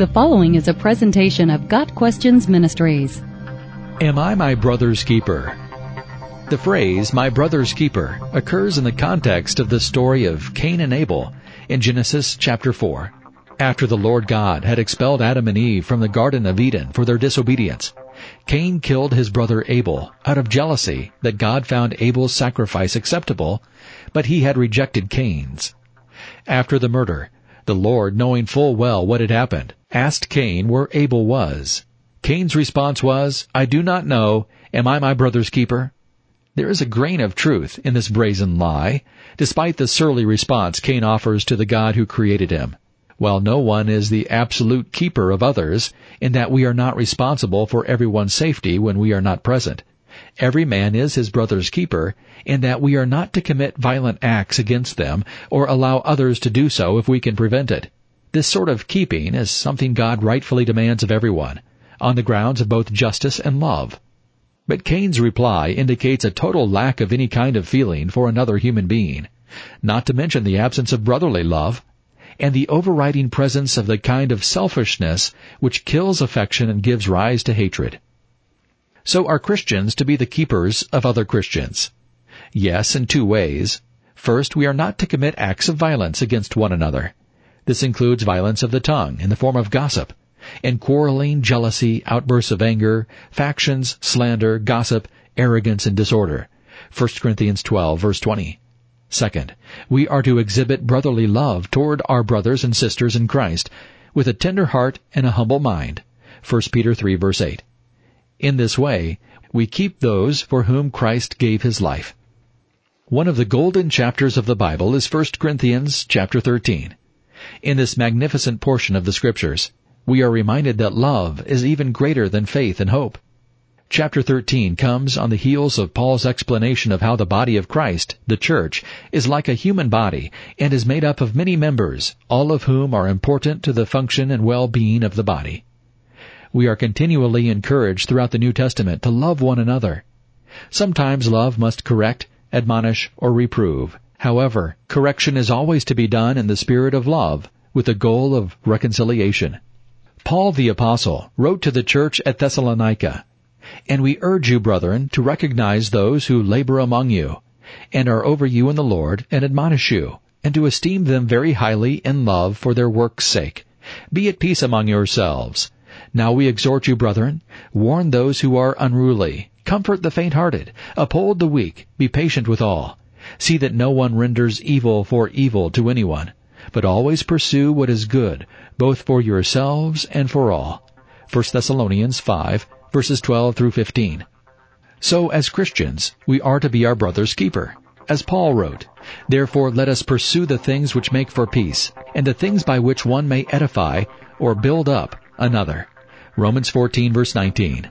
The following is a presentation of Got Questions Ministries. Am I my brother's keeper? The phrase, my brother's keeper, occurs in the context of the story of Cain and Abel in Genesis chapter 4. After the Lord God had expelled Adam and Eve from the Garden of Eden for their disobedience, Cain killed his brother Abel out of jealousy that God found Abel's sacrifice acceptable, but he had rejected Cain's. After the murder, the Lord, knowing full well what had happened, asked Cain where Abel was. Cain's response was, I do not know. Am I my brother's keeper? There is a grain of truth in this brazen lie, despite the surly response Cain offers to the God who created him. While no one is the absolute keeper of others, in that we are not responsible for everyone's safety when we are not present, Every man is his brother's keeper, in that we are not to commit violent acts against them, or allow others to do so if we can prevent it. This sort of keeping is something God rightfully demands of everyone, on the grounds of both justice and love. But Cain's reply indicates a total lack of any kind of feeling for another human being, not to mention the absence of brotherly love, and the overriding presence of the kind of selfishness which kills affection and gives rise to hatred. So are Christians to be the keepers of other Christians? Yes, in two ways. First, we are not to commit acts of violence against one another. This includes violence of the tongue in the form of gossip, and quarreling, jealousy, outbursts of anger, factions, slander, gossip, arrogance, and disorder. 1 Corinthians 12 verse 20. Second, we are to exhibit brotherly love toward our brothers and sisters in Christ with a tender heart and a humble mind. 1 Peter 3 verse 8. In this way, we keep those for whom Christ gave his life. One of the golden chapters of the Bible is 1 Corinthians chapter 13. In this magnificent portion of the scriptures, we are reminded that love is even greater than faith and hope. Chapter 13 comes on the heels of Paul's explanation of how the body of Christ, the church, is like a human body and is made up of many members, all of whom are important to the function and well-being of the body we are continually encouraged throughout the New Testament to love one another. Sometimes love must correct, admonish, or reprove. However, correction is always to be done in the spirit of love, with the goal of reconciliation. Paul the Apostle wrote to the church at Thessalonica, And we urge you, brethren, to recognize those who labor among you, and are over you in the Lord, and admonish you, and to esteem them very highly in love for their work's sake. Be at peace among yourselves. Now we exhort you, brethren, warn those who are unruly, comfort the faint-hearted, uphold the weak, be patient with all. See that no one renders evil for evil to anyone, but always pursue what is good, both for yourselves and for all. 1 Thessalonians 5, verses 12 through 15. So as Christians, we are to be our brother's keeper. As Paul wrote, Therefore let us pursue the things which make for peace, and the things by which one may edify or build up another. Romans 14 verse 19.